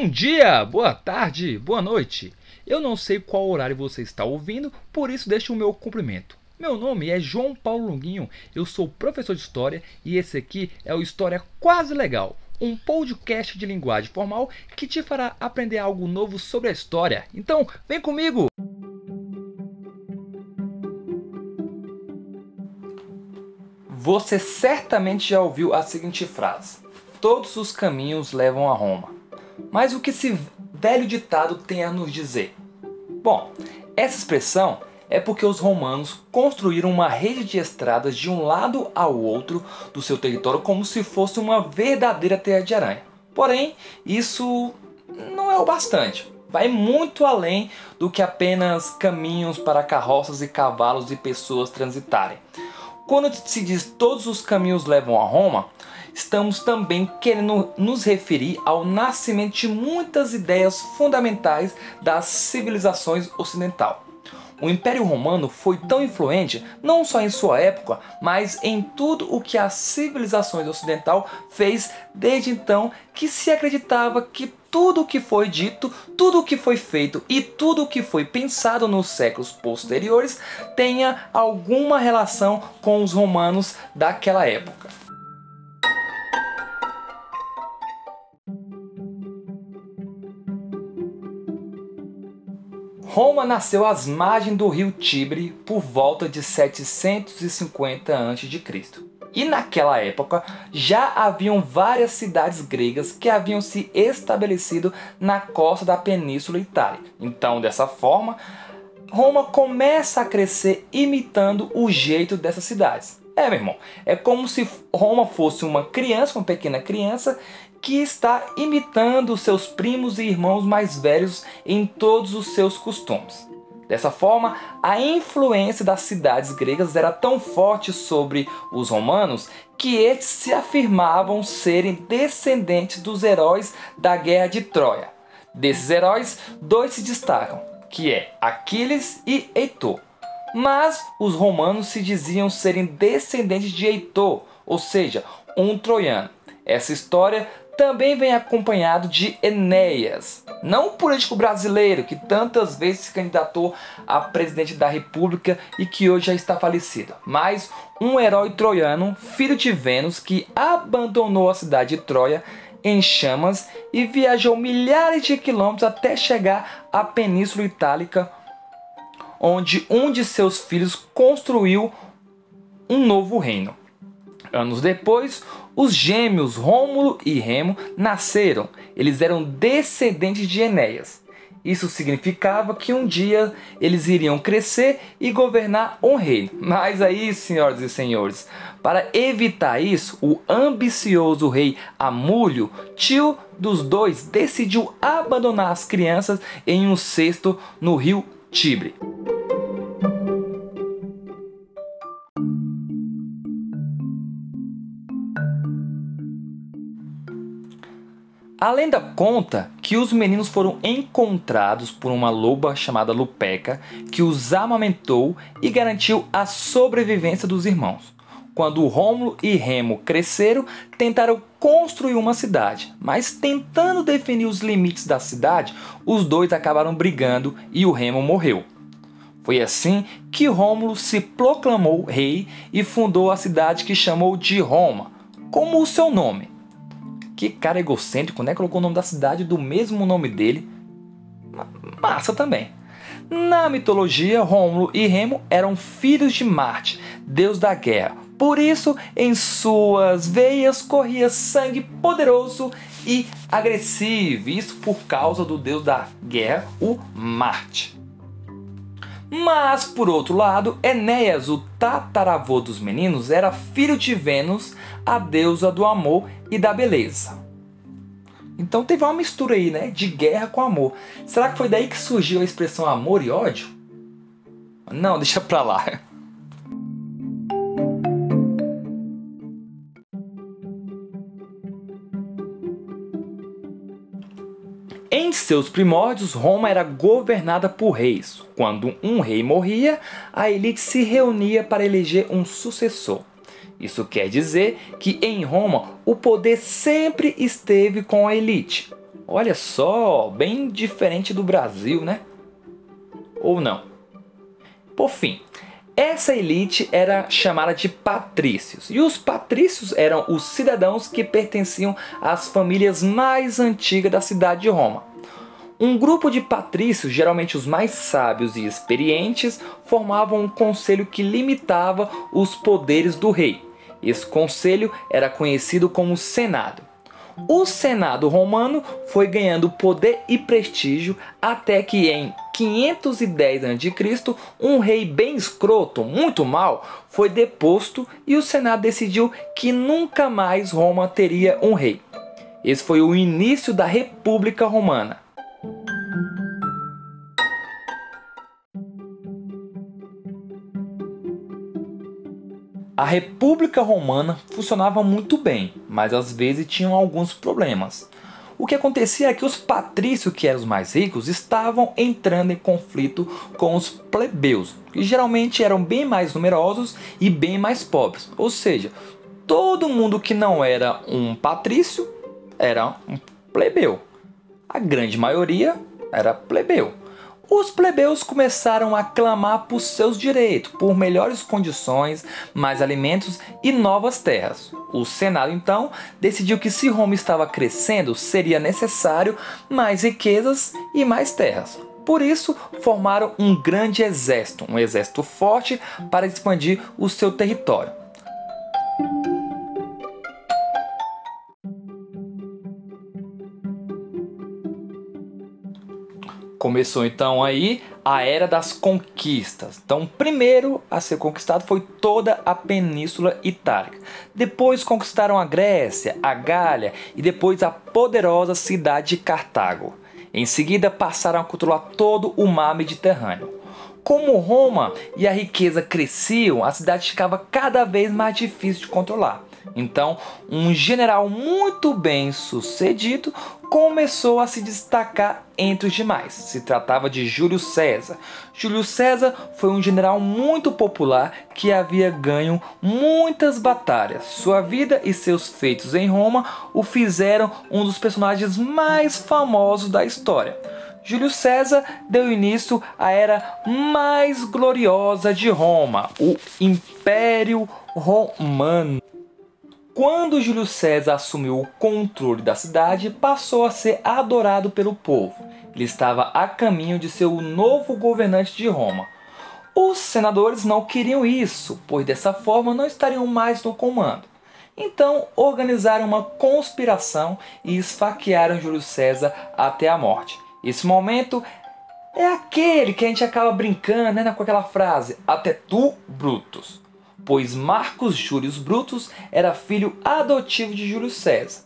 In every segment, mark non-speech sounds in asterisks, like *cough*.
Bom dia, boa tarde, boa noite. Eu não sei qual horário você está ouvindo, por isso deixo o meu cumprimento. Meu nome é João Paulo Longuinho, eu sou professor de História e esse aqui é o História Quase Legal, um podcast de linguagem formal que te fará aprender algo novo sobre a história. Então, vem comigo! Você certamente já ouviu a seguinte frase: Todos os caminhos levam a Roma. Mas o que esse velho ditado tem a nos dizer? Bom, essa expressão é porque os romanos construíram uma rede de estradas de um lado ao outro do seu território como se fosse uma verdadeira teia de aranha. Porém, isso não é o bastante. Vai muito além do que apenas caminhos para carroças e cavalos e pessoas transitarem. Quando se diz todos os caminhos levam a Roma, estamos também querendo nos referir ao nascimento de muitas ideias fundamentais das civilizações ocidental. O Império Romano foi tão influente não só em sua época, mas em tudo o que a civilização ocidental fez desde então, que se acreditava que tudo o que foi dito, tudo o que foi feito e tudo o que foi pensado nos séculos posteriores tenha alguma relação com os romanos daquela época. Roma nasceu às margens do rio Tibre por volta de 750 a.C. E naquela época já haviam várias cidades gregas que haviam se estabelecido na costa da Península Itálica. Então, dessa forma, Roma começa a crescer imitando o jeito dessas cidades. É, meu irmão, é como se Roma fosse uma criança, uma pequena criança, que está imitando seus primos e irmãos mais velhos em todos os seus costumes. Dessa forma, a influência das cidades gregas era tão forte sobre os romanos que estes se afirmavam serem descendentes dos heróis da Guerra de Troia. Desses heróis, dois se destacam, que é Aquiles e Heitor. Mas os romanos se diziam serem descendentes de Heitor, ou seja, um troiano. Essa história também vem acompanhado de Enéas, não um político brasileiro que tantas vezes se candidatou a presidente da República e que hoje já está falecido, mas um herói troiano, filho de Vênus, que abandonou a cidade de Troia em chamas e viajou milhares de quilômetros até chegar à Península Itálica, onde um de seus filhos construiu um novo reino. Anos depois, os gêmeos Rômulo e Remo nasceram. Eles eram descendentes de Enéas. Isso significava que um dia eles iriam crescer e governar um reino. Mas aí, senhoras e senhores, para evitar isso, o ambicioso rei Amúlio, tio dos dois, decidiu abandonar as crianças em um cesto no rio Tibre. A lenda conta que os meninos foram encontrados por uma loba chamada Lupeca, que os amamentou e garantiu a sobrevivência dos irmãos. Quando Rômulo e Remo cresceram, tentaram construir uma cidade, mas tentando definir os limites da cidade, os dois acabaram brigando e o Remo morreu. Foi assim que Rômulo se proclamou rei e fundou a cidade que chamou de Roma, como o seu nome. Que cara egocêntrico, né? Colocou o nome da cidade do mesmo nome dele. Massa também. Na mitologia, Rômulo e Remo eram filhos de Marte, deus da guerra. Por isso, em suas veias corria sangue poderoso e agressivo. Isso por causa do deus da guerra, o Marte. Mas, por outro lado, Enéas, o tataravô dos meninos, era filho de Vênus, a deusa do amor e da beleza. Então teve uma mistura aí, né, de guerra com amor. Será que foi daí que surgiu a expressão amor e ódio? Não, *laughs* deixa pra lá. Seus primórdios, Roma era governada por reis. Quando um rei morria, a elite se reunia para eleger um sucessor. Isso quer dizer que em Roma o poder sempre esteve com a elite. Olha só, bem diferente do Brasil, né? Ou não? Por fim, essa elite era chamada de patrícios, e os patrícios eram os cidadãos que pertenciam às famílias mais antigas da cidade de Roma. Um grupo de patrícios, geralmente os mais sábios e experientes, formavam um conselho que limitava os poderes do rei. Esse conselho era conhecido como Senado. O Senado romano foi ganhando poder e prestígio até que em 510 a.C., um rei bem escroto, muito mal, foi deposto e o Senado decidiu que nunca mais Roma teria um rei. Esse foi o início da República Romana. A República Romana funcionava muito bem, mas às vezes tinham alguns problemas. O que acontecia é que os patrícios, que eram os mais ricos, estavam entrando em conflito com os plebeus, que geralmente eram bem mais numerosos e bem mais pobres. Ou seja, todo mundo que não era um patrício era um plebeu. A grande maioria era plebeu os plebeus começaram a clamar por seus direitos, por melhores condições, mais alimentos e novas terras. O Senado então decidiu que se Roma estava crescendo, seria necessário mais riquezas e mais terras. Por isso, formaram um grande exército, um exército forte para expandir o seu território. Começou então aí a era das conquistas. Então, primeiro a ser conquistado foi toda a Península Itálica. Depois conquistaram a Grécia, a Gália e depois a poderosa cidade de Cartago. Em seguida passaram a controlar todo o mar Mediterrâneo. Como Roma e a riqueza cresciam, a cidade ficava cada vez mais difícil de controlar. Então, um general muito bem sucedido começou a se destacar entre os demais. Se tratava de Júlio César. Júlio César foi um general muito popular que havia ganho muitas batalhas. Sua vida e seus feitos em Roma o fizeram um dos personagens mais famosos da história. Júlio César deu início à era mais gloriosa de Roma, o Império Romano. Quando Júlio César assumiu o controle da cidade, passou a ser adorado pelo povo. Ele estava a caminho de ser o novo governante de Roma. Os senadores não queriam isso, pois dessa forma não estariam mais no comando. Então organizaram uma conspiração e esfaquearam Júlio César até a morte. Esse momento é aquele que a gente acaba brincando né, com aquela frase: Até tu, Brutus pois Marcos Júlio Brutus era filho adotivo de Júlio César.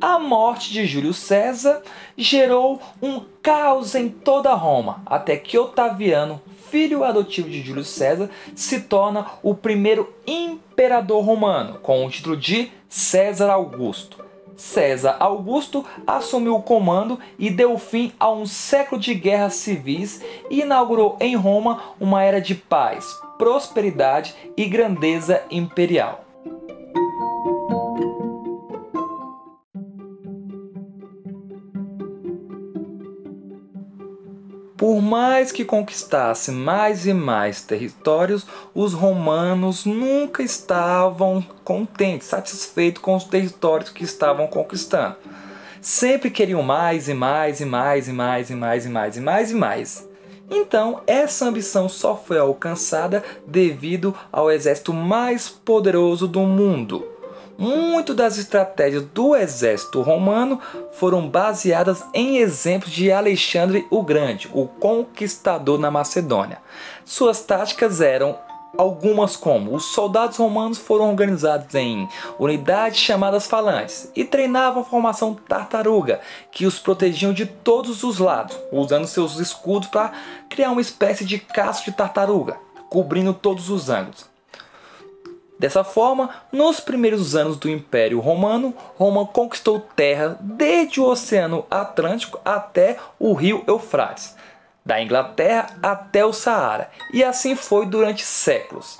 A morte de Júlio César gerou um caos em toda Roma, até que Otaviano, filho adotivo de Júlio César, se torna o primeiro imperador romano, com o título de César Augusto. César Augusto assumiu o comando e deu fim a um século de guerras civis e inaugurou em Roma uma era de paz, prosperidade e grandeza imperial. Por mais que conquistasse mais e mais territórios, os romanos nunca estavam contentes, satisfeitos com os territórios que estavam conquistando. Sempre queriam mais e mais e mais e mais e mais e mais e mais e mais. Então, essa ambição só foi alcançada devido ao exército mais poderoso do mundo, muito das estratégias do exército romano foram baseadas em exemplos de Alexandre o Grande, o conquistador na Macedônia. Suas táticas eram algumas como os soldados romanos foram organizados em unidades chamadas falantes e treinavam a formação tartaruga, que os protegiam de todos os lados, usando seus escudos para criar uma espécie de casco de tartaruga, cobrindo todos os ângulos. Dessa forma, nos primeiros anos do Império Romano, Roma conquistou terra desde o Oceano Atlântico até o rio Eufrates, da Inglaterra até o Saara, e assim foi durante séculos.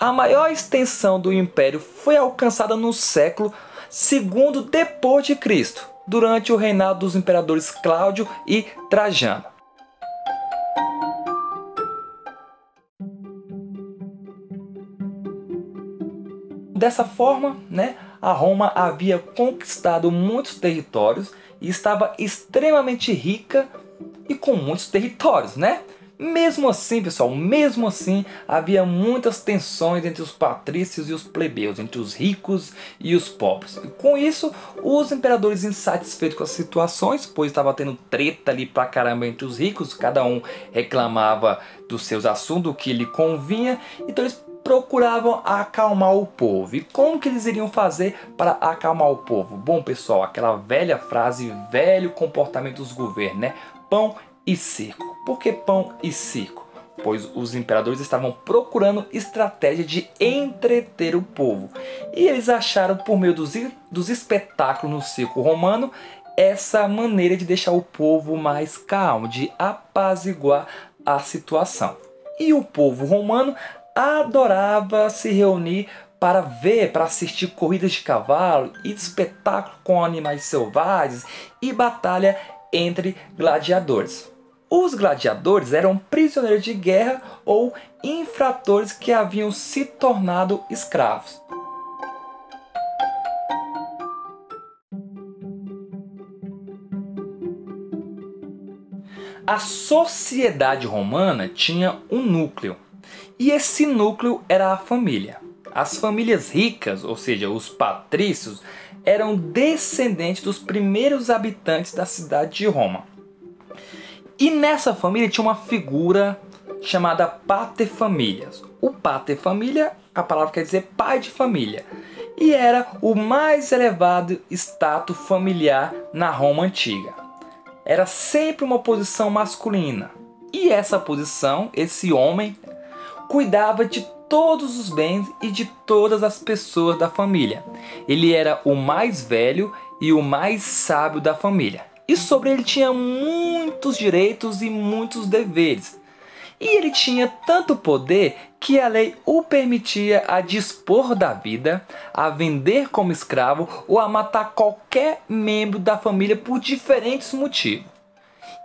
A maior extensão do império foi alcançada no século II depois de Cristo. durante o reinado dos imperadores Cláudio e Trajano. Dessa forma, né, a Roma havia conquistado muitos territórios e estava extremamente rica e com muitos territórios, né? Mesmo assim, pessoal, mesmo assim, havia muitas tensões entre os patrícios e os plebeus, entre os ricos e os pobres. E com isso, os imperadores insatisfeitos com as situações, pois estava tendo treta ali pra caramba entre os ricos, cada um reclamava dos seus assuntos, o que lhe convinha, então eles procuravam acalmar o povo. E como que eles iriam fazer para acalmar o povo? Bom, pessoal, aquela velha frase, velho comportamento dos governos, né? Pão e circo. Por que pão e circo? Pois os imperadores estavam procurando estratégia de entreter o povo. E eles acharam, por meio dos, dos espetáculos no circo romano, essa maneira de deixar o povo mais calmo, de apaziguar a situação. E o povo romano adorava se reunir para ver, para assistir corridas de cavalo e espetáculo com animais selvagens e batalha entre gladiadores. Os gladiadores eram prisioneiros de guerra ou infratores que haviam se tornado escravos. A sociedade romana tinha um núcleo, e esse núcleo era a família. As famílias ricas, ou seja, os patrícios, eram descendentes dos primeiros habitantes da cidade de Roma. E nessa família tinha uma figura chamada paterfamilias. O paterfamília, a palavra quer dizer pai de família, e era o mais elevado status familiar na Roma antiga. Era sempre uma posição masculina. E essa posição, esse homem, cuidava de todos os bens e de todas as pessoas da família. Ele era o mais velho e o mais sábio da família e sobre ele tinha muitos direitos e muitos deveres. E ele tinha tanto poder que a lei o permitia a dispor da vida, a vender como escravo ou a matar qualquer membro da família por diferentes motivos.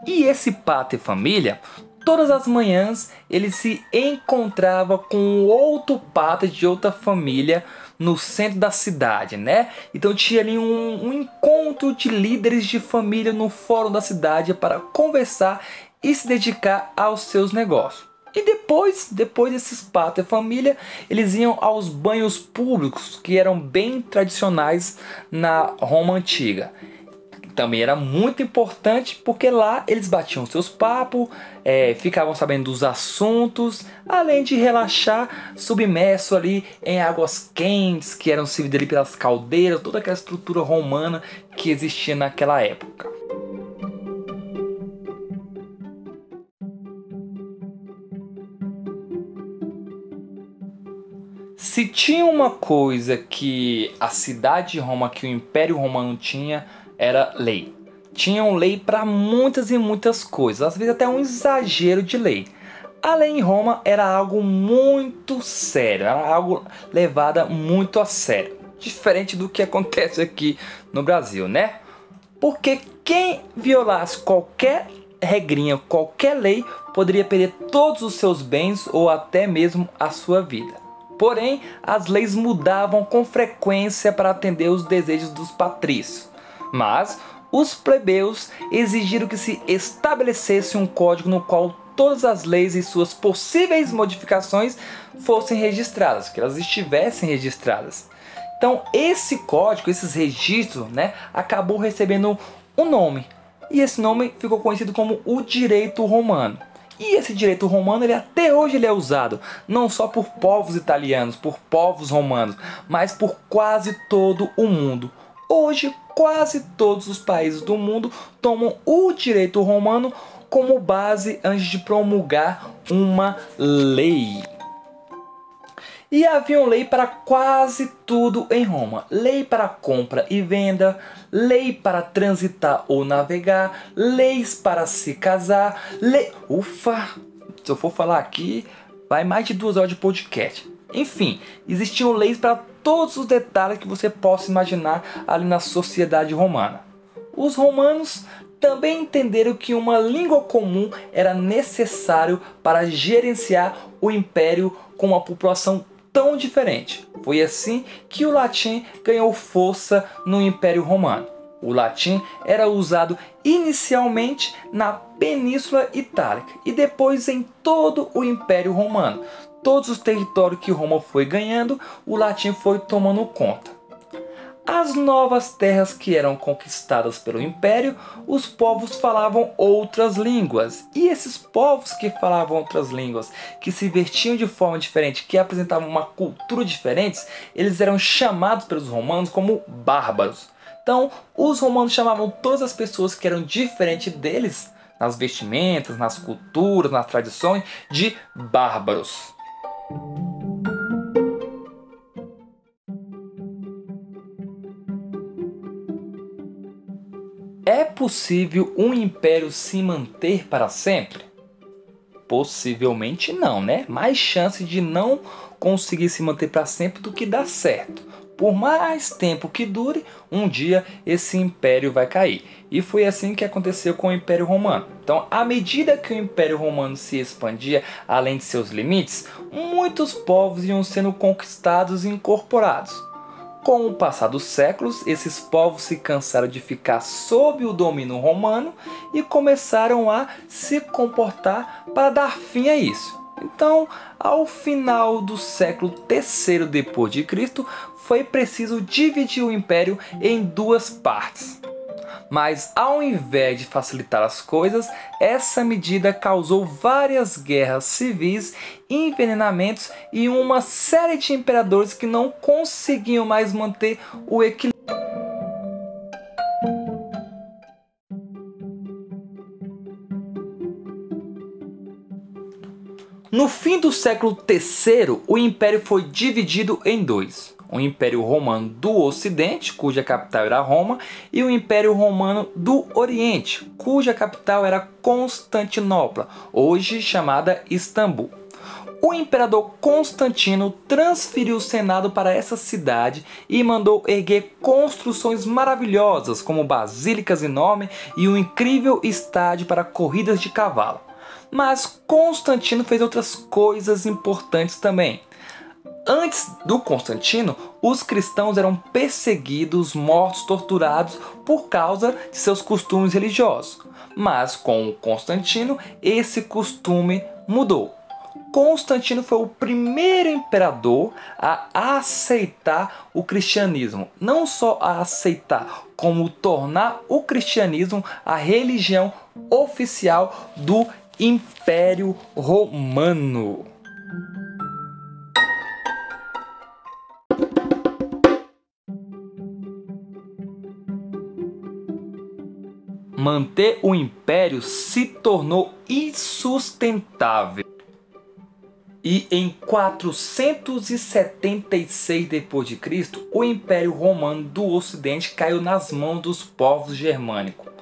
E esse pater família, todas as manhãs ele se encontrava com outro pater de outra família no centro da cidade, né? Então tinha ali um, um encontro de líderes de família no fórum da cidade para conversar e se dedicar aos seus negócios. E depois, depois desses pater família, eles iam aos banhos públicos que eram bem tradicionais na Roma antiga também era muito importante porque lá eles batiam seus papos, é, ficavam sabendo dos assuntos, além de relaxar submerso ali em águas quentes que eram servidas ali pelas caldeiras, toda aquela estrutura romana que existia naquela época. Se tinha uma coisa que a cidade de Roma, que o Império Romano tinha, era lei. Tinham lei para muitas e muitas coisas, às vezes até um exagero de lei. A lei em Roma era algo muito sério, era algo levada muito a sério. Diferente do que acontece aqui no Brasil, né? Porque quem violasse qualquer regrinha, qualquer lei, poderia perder todos os seus bens ou até mesmo a sua vida. Porém, as leis mudavam com frequência para atender os desejos dos patrícios. Mas os plebeus exigiram que se estabelecesse um código no qual todas as leis e suas possíveis modificações fossem registradas, que elas estivessem registradas. Então, esse código, esses registros, né, acabou recebendo um nome. E esse nome ficou conhecido como o direito romano. E esse direito romano, ele até hoje ele é usado não só por povos italianos, por povos romanos, mas por quase todo o mundo. Hoje, quase todos os países do mundo tomam o direito romano como base antes de promulgar uma lei. E havia lei para quase tudo em Roma: lei para compra e venda, lei para transitar ou navegar, leis para se casar, lei. Ufa! Se eu for falar aqui, vai mais de duas horas de podcast. Enfim, existiam leis para todos os detalhes que você possa imaginar ali na sociedade romana. Os romanos também entenderam que uma língua comum era necessário para gerenciar o império com uma população tão diferente. Foi assim que o latim ganhou força no Império Romano. O latim era usado inicialmente na Península Itálica e depois em todo o Império Romano. Todos os territórios que Roma foi ganhando, o latim foi tomando conta. As novas terras que eram conquistadas pelo império, os povos falavam outras línguas. E esses povos que falavam outras línguas, que se vestiam de forma diferente, que apresentavam uma cultura diferente, eles eram chamados pelos romanos como bárbaros. Então, os romanos chamavam todas as pessoas que eram diferentes deles, nas vestimentas, nas culturas, nas tradições, de bárbaros. É possível um império se manter para sempre? Possivelmente não, né? Mais chance de não conseguir se manter para sempre do que dar certo por mais tempo que dure, um dia esse império vai cair. E foi assim que aconteceu com o Império Romano. Então, à medida que o Império Romano se expandia além de seus limites, muitos povos iam sendo conquistados e incorporados. Com o passar dos séculos, esses povos se cansaram de ficar sob o domínio romano e começaram a se comportar para dar fim a isso. Então, ao final do século III depois de Cristo, foi preciso dividir o império em duas partes. Mas ao invés de facilitar as coisas, essa medida causou várias guerras civis, envenenamentos e uma série de imperadores que não conseguiam mais manter o equilíbrio. No fim do século III, o império foi dividido em dois o Império Romano do Ocidente, cuja capital era Roma, e o Império Romano do Oriente, cuja capital era Constantinopla, hoje chamada Istambul. O imperador Constantino transferiu o Senado para essa cidade e mandou erguer construções maravilhosas, como basílicas enormes e um incrível estádio para corridas de cavalo. Mas Constantino fez outras coisas importantes também. Antes do Constantino, os cristãos eram perseguidos, mortos, torturados por causa de seus costumes religiosos. Mas com Constantino, esse costume mudou. Constantino foi o primeiro imperador a aceitar o cristianismo. Não só a aceitar, como tornar o cristianismo a religião oficial do Império Romano. Manter o império se tornou insustentável. E em 476 d.C., o Império Romano do Ocidente caiu nas mãos dos povos germânicos.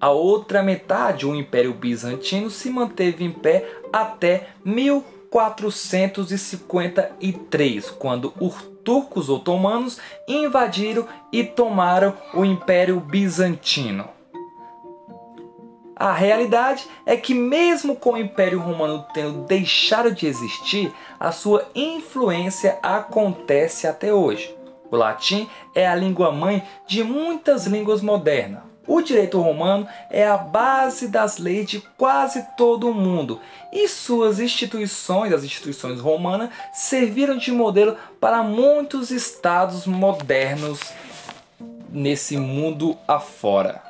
A outra metade, o Império Bizantino, se manteve em pé até 1453, quando os turcos otomanos invadiram e tomaram o Império Bizantino. A realidade é que, mesmo com o Império Romano tendo deixado de existir, a sua influência acontece até hoje. O latim é a língua mãe de muitas línguas modernas. O direito romano é a base das leis de quase todo o mundo e suas instituições, as instituições romanas, serviram de modelo para muitos estados modernos nesse mundo afora.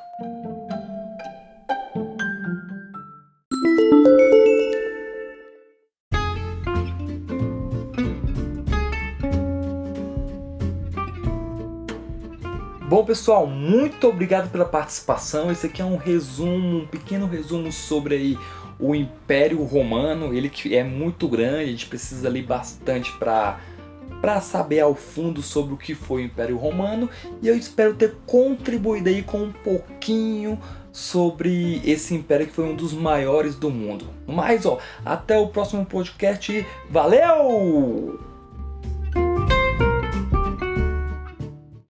Bom pessoal, muito obrigado pela participação. Esse aqui é um resumo, um pequeno resumo sobre aí o Império Romano. Ele que é muito grande, a gente precisa ali bastante para para saber ao fundo sobre o que foi o Império Romano e eu espero ter contribuído aí com um pouquinho sobre esse império que foi um dos maiores do mundo. Mas ó, até o próximo podcast. Valeu!